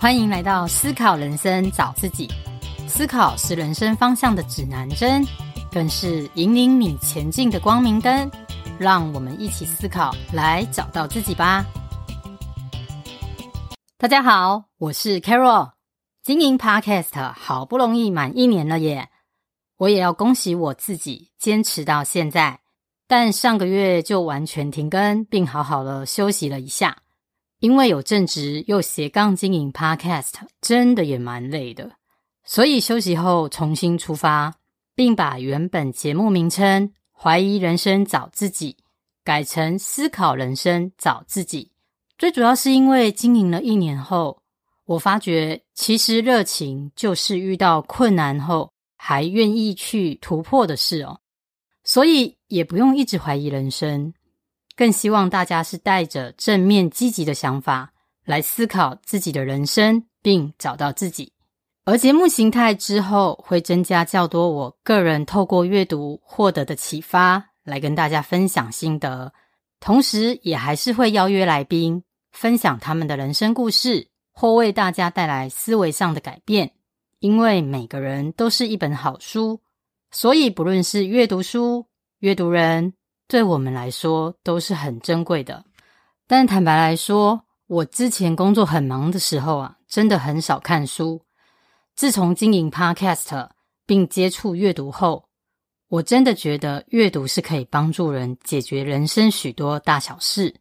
欢迎来到思考人生，找自己。思考是人生方向的指南针，更是引领你前进的光明灯。让我们一起思考，来找到自己吧。大家好，我是 Carol。经营 Podcast 好不容易满一年了耶，我也要恭喜我自己，坚持到现在。但上个月就完全停更，并好好的休息了一下。因为有正职又斜杠经营 Podcast，真的也蛮累的，所以休息后重新出发，并把原本节目名称“怀疑人生找自己”改成“思考人生找自己”。最主要是因为经营了一年后，我发觉其实热情就是遇到困难后还愿意去突破的事哦，所以也不用一直怀疑人生。更希望大家是带着正面积极的想法来思考自己的人生，并找到自己。而节目形态之后会增加较多我个人透过阅读获得的启发，来跟大家分享心得。同时，也还是会邀约来宾分享他们的人生故事，或为大家带来思维上的改变。因为每个人都是一本好书，所以不论是阅读书、阅读人。对我们来说都是很珍贵的，但坦白来说，我之前工作很忙的时候啊，真的很少看书。自从经营 Podcast 并接触阅读后，我真的觉得阅读是可以帮助人解决人生许多大小事。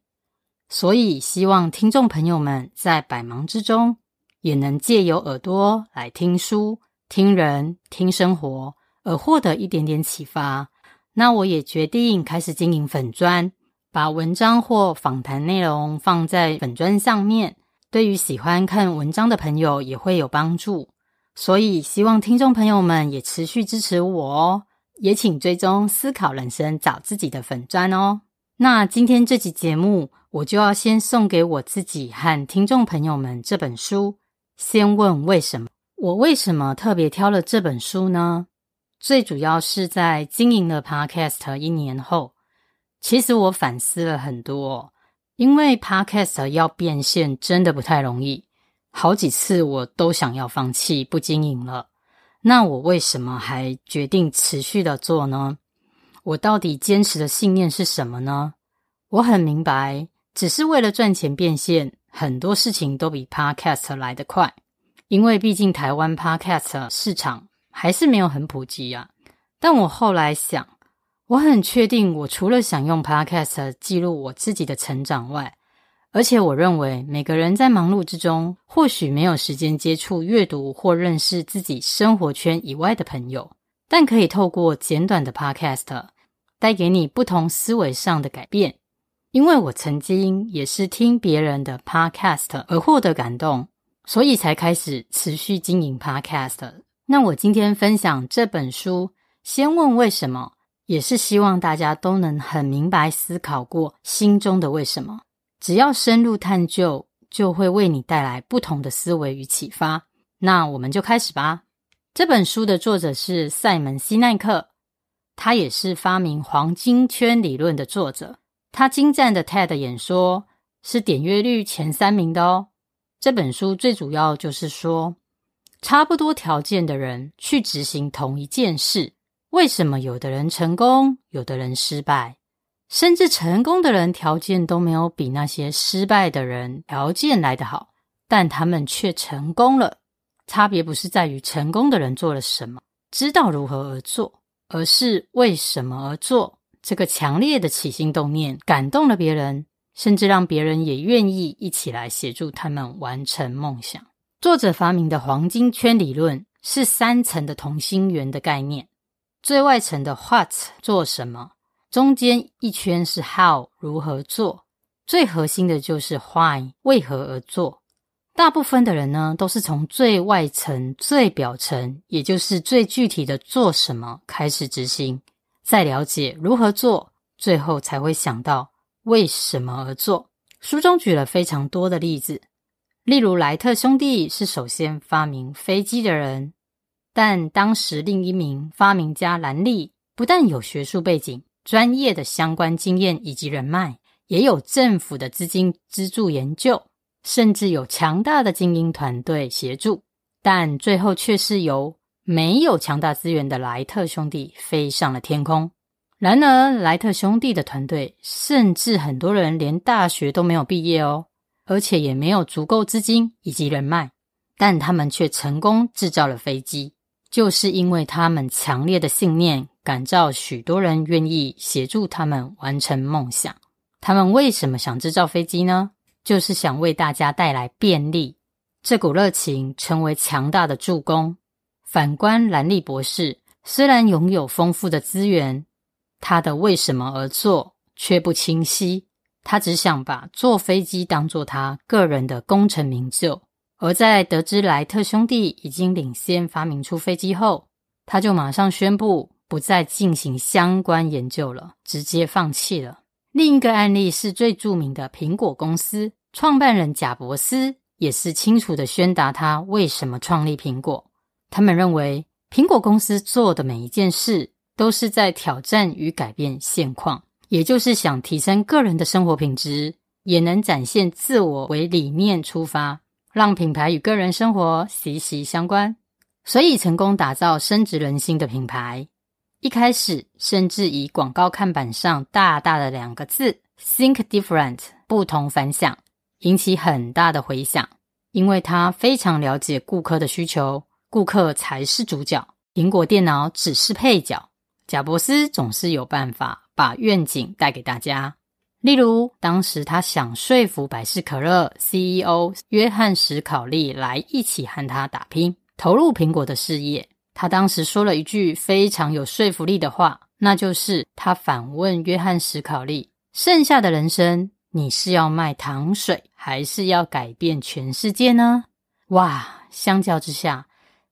所以，希望听众朋友们在百忙之中，也能借由耳朵来听书、听人、听生活，而获得一点点启发。那我也决定开始经营粉专，把文章或访谈内容放在粉专上面，对于喜欢看文章的朋友也会有帮助。所以希望听众朋友们也持续支持我哦，也请追踪思考人生找自己的粉专哦。那今天这集节目，我就要先送给我自己和听众朋友们这本书。先问为什么？我为什么特别挑了这本书呢？最主要是在经营了 Podcast 一年后，其实我反思了很多，因为 Podcast 要变现真的不太容易，好几次我都想要放弃不经营了。那我为什么还决定持续的做呢？我到底坚持的信念是什么呢？我很明白，只是为了赚钱变现，很多事情都比 Podcast 来得快，因为毕竟台湾 Podcast 市场。还是没有很普及啊，但我后来想，我很确定，我除了想用 Podcast 记录我自己的成长外，而且我认为每个人在忙碌之中，或许没有时间接触阅读或认识自己生活圈以外的朋友，但可以透过简短的 Podcast 带给你不同思维上的改变。因为我曾经也是听别人的 Podcast 而获得感动，所以才开始持续经营 Podcast。那我今天分享这本书，先问为什么，也是希望大家都能很明白思考过心中的为什么。只要深入探究，就会为你带来不同的思维与启发。那我们就开始吧。这本书的作者是赛门西奈克，他也是发明黄金圈理论的作者。他精湛的 TED 演说是点阅率前三名的哦。这本书最主要就是说，差不多条件的人去执行同一件事，为什么有的人成功，有的人失败？甚至成功的人条件都没有比那些失败的人条件来得好，但他们却成功了。差别不是在于成功的人做了什么，知道如何而做，而是为什么而做。这个强烈的起心动念感动了别人，甚至让别人也愿意一起来协助他们完成梦想。作者发明的黄金圈理论是三层的同心圆的概念，最外层的 What 做什么，中间一圈是 How 如何做，最核心的就是 Why 为何而做。大部分的人呢，都是从最外层、最表层，也就是最具体的做什么开始执行，再了解如何做，最后才会想到为什么而做。书中举了非常多的例子。例如，莱特兄弟是首先发明飞机的人，但当时另一名发明家兰利不但有学术背景、专业的相关经验以及人脉，也有政府的资金资助研究，甚至有强大的精英团队协助，但最后却是由没有强大资源的莱特兄弟飞上了天空。然而，莱特兄弟的团队甚至很多人连大学都没有毕业哦，而且也没有足够资金以及人脉，但他们却成功制造了飞机，就是因为他们强烈的信念感召许多人愿意协助他们完成梦想。他们为什么想制造飞机呢？就是想为大家带来便利，这股热情成为强大的助攻。反观兰利博士，虽然拥有丰富的资源，他的为什么而做却不清晰。他只想把坐飞机当作他个人的功成名就。而在得知莱特兄弟已经领先发明出飞机后，他就马上宣布不再进行相关研究了，直接放弃了。另一个案例是最著名的苹果公司。创办人贾伯斯也是清楚地宣达他为什么创立苹果。他们认为，苹果公司做的每一件事都是在挑战与改变现况，也就是想提升个人的生活品质，也能展现自我为理念出发，让品牌与个人生活息息相关，所以成功打造升值人心的品牌。一开始甚至以广告看板上大大的两个字 “Think Different”，不同凡响。引起很大的回响，因为他非常了解顾客的需求，顾客才是主角，苹果电脑只是配角。贾伯斯总是有办法把愿景带给大家。例如，当时他想说服百事可乐 CEO 约翰史考利来一起和他打拼，投入苹果的事业。他当时说了一句非常有说服力的话，那就是他反问约翰史考利：“剩下的人生。”你是要卖糖水，还是要改变全世界呢？哇，相较之下，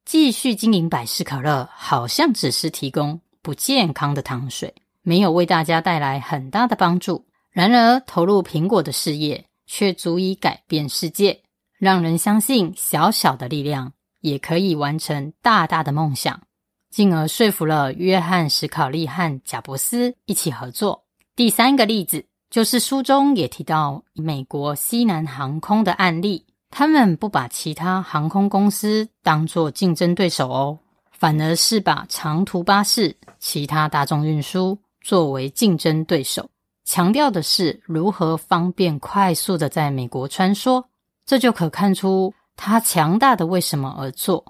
继续经营百事可乐，好像只是提供不健康的糖水，没有为大家带来很大的帮助。然而，投入苹果的事业，却足以改变世界，让人相信小小的力量也可以完成大大的梦想，进而说服了约翰·史考利和贾伯斯一起合作。第三个例子。就是书中也提到美国西南航空的案例，他们不把其他航空公司当作竞争对手哦，反而是把长途巴士、其他大众运输作为竞争对手，强调的是如何方便快速的在美国穿梭，这就可看出他强大的为什么而做，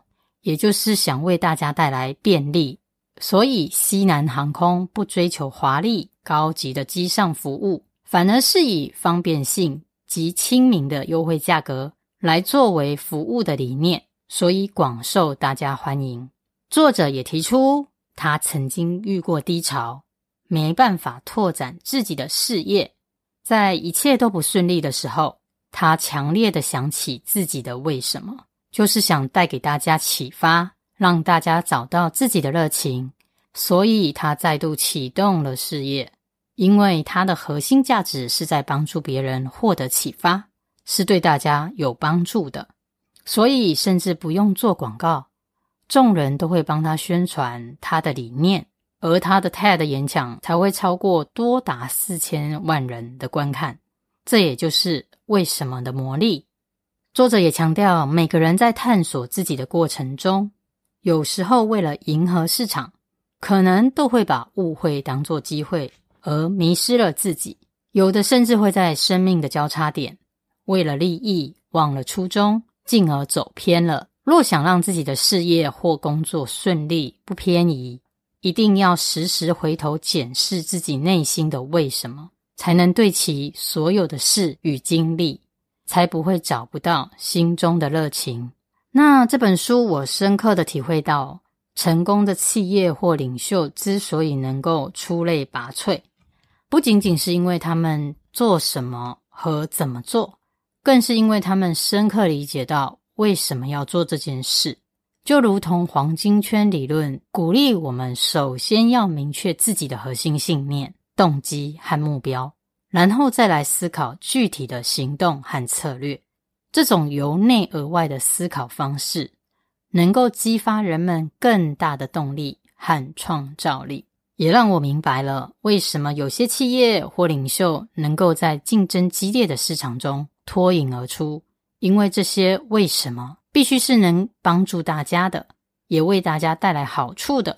也就是想为大家带来便利。所以西南航空不追求华丽高级的机上服务。反而是以方便性及亲民的优惠价格来作为服务的理念，所以广受大家欢迎。作者也提出，他曾经遇过低潮，没办法拓展自己的事业，在一切都不顺利的时候，他强烈的想起自己的为什么，就是想带给大家启发，让大家找到自己的热情，所以他再度启动了事业。因为他的核心价值是在帮助别人获得启发，是对大家有帮助的，所以甚至不用做广告，众人都会帮他宣传他的理念，而他的 TED 演讲才会超过多达四千万人的观看。这也就是为什么的魔力。作者也强调，每个人在探索自己的过程中，有时候为了迎合市场，可能都会把误会当作机会。而迷失了自己，有的甚至会在生命的交叉点，为了利益忘了初衷，进而走偏了。若想让自己的事业或工作顺利不偏移，一定要时时回头检视自己内心的为什么，才能对齐所有的事与经历，才不会找不到心中的热情。那这本书我深刻的体会到，成功的企业或领袖之所以能够出类拔萃。不仅仅是因为他们做什么和怎么做，更是因为他们深刻理解到为什么要做这件事。就如同黄金圈理论鼓励我们，首先要明确自己的核心信念、动机和目标，然后再来思考具体的行动和策略。这种由内而外的思考方式，能够激发人们更大的动力和创造力。也让我明白了为什么有些企业或领袖能够在竞争激烈的市场中脱颖而出，因为这些为什么必须是能帮助大家的，也为大家带来好处的，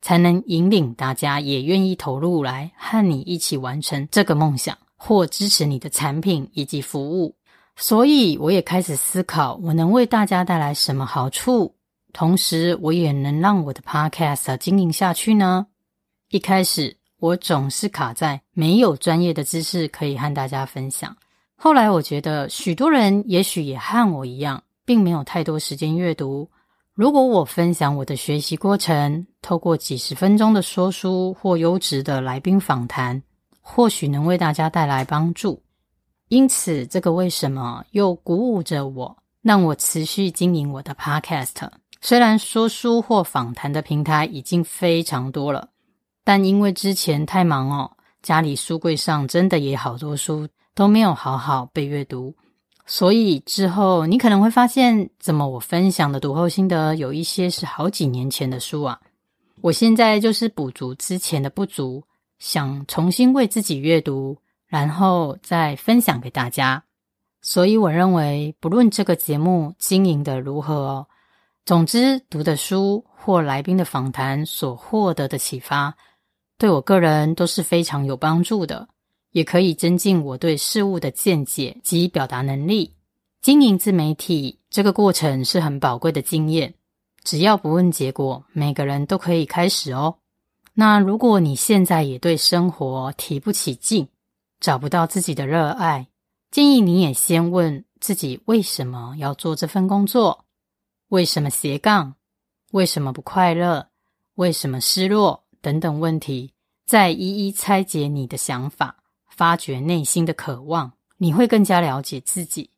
才能引领大家也愿意投入来和你一起完成这个梦想，或支持你的产品以及服务。所以，我也开始思考，我能为大家带来什么好处，同时我也能让我的 Podcast 经营下去呢？一开始，我总是卡在没有专业的知识可以和大家分享。后来我觉得，许多人也许也和我一样，并没有太多时间阅读。如果我分享我的学习过程，透过几十分钟的说书或优质的来宾访谈，或许能为大家带来帮助。因此，这个为什么又鼓舞着我，让我持续经营我的 Podcast。虽然说书或访谈的平台已经非常多了，但因为之前太忙哦，家里书柜上真的也好多书。都没有好好被阅读，所以之后你可能会发现，怎么我分享的读后心得有一些是好几年前的书啊。我现在就是补足之前的不足，想重新为自己阅读，然后再分享给大家。所以我认为，不论这个节目经营的如何哦，总之读的书或来宾的访谈所获得的启发，对我个人都是非常有帮助的。也可以增进我对事物的见解及表达能力。经营自媒体这个过程是很宝贵的经验，只要不问结果，每个人都可以开始哦。那如果你现在也对生活提不起劲，找不到自己的热爱，建议你也先问自己为什么要做这份工作？为什么斜杠？为什么不快乐？为什么失落？等等问题，再一一拆解你的想法。发掘内心的渴望，你会更加了解自己。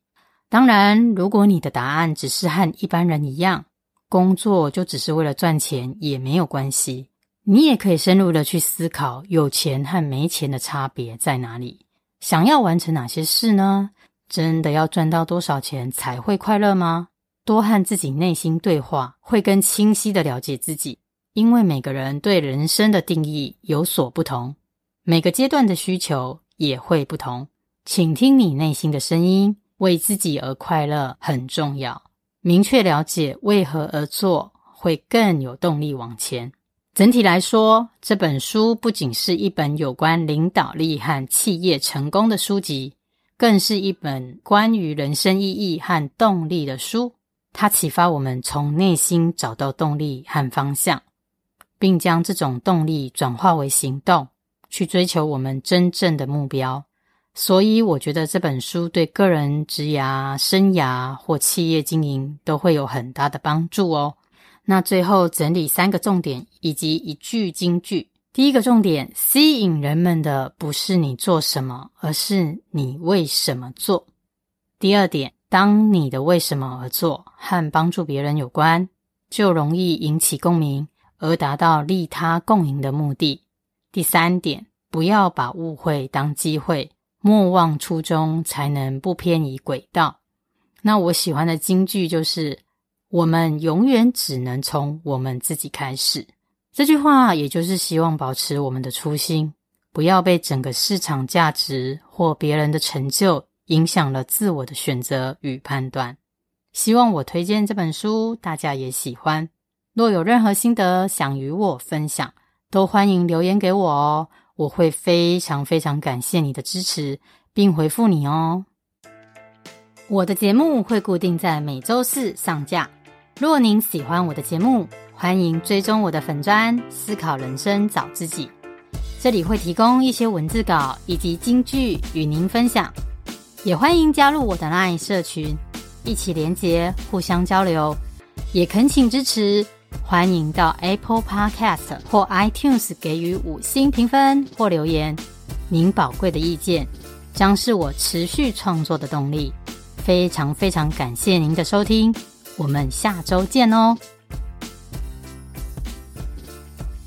当然，如果你的答案只是和一般人一样，工作就只是为了赚钱，也没有关系。你也可以深入的去思考，有钱和没钱的差别在哪里？想要完成哪些事呢？真的要赚到多少钱才会快乐吗？多和自己内心对话，会更清晰的了解自己。因为每个人对人生的定义有所不同，每个阶段的需求。也会不同，请听你内心的声音，为自己而快乐很重要。明确了解为何而做，会更有动力往前。整体来说，这本书不仅是一本有关领导力和企业成功的书籍，更是一本关于人生意义和动力的书。它启发我们从内心找到动力和方向，并将这种动力转化为行动。去追求我们真正的目标，所以我觉得这本书对个人职涯、生涯或企业经营都会有很大的帮助哦。那最后整理三个重点以及一句金句：第一个重点，吸引人们的不是你做什么，而是你为什么做；第二点，当你的为什么而做和帮助别人有关，就容易引起共鸣，而达到利他共赢的目的。第三点，不要把误会当机会，莫忘初衷，才能不偏移轨道。那我喜欢的金句就是：我们永远只能从我们自己开始。这句话也就是希望保持我们的初心，不要被整个市场价值或别人的成就影响了自我的选择与判断。希望我推荐这本书，大家也喜欢。若有任何心得想与我分享，都欢迎留言给我哦，我会非常非常感谢你的支持，并回复你哦。我的节目会固定在每周四上架。若您喜欢我的节目，欢迎追踪我的粉专“思考人生找自己”，这里会提供一些文字稿以及金句与您分享。也欢迎加入我的 LINE 社群，一起连结，互相交流。也恳请支持。欢迎到 Apple Podcast 或 iTunes 给予五星评分或留言，您宝贵的意见将是我持续创作的动力。非常非常感谢您的收听，我们下周见哦。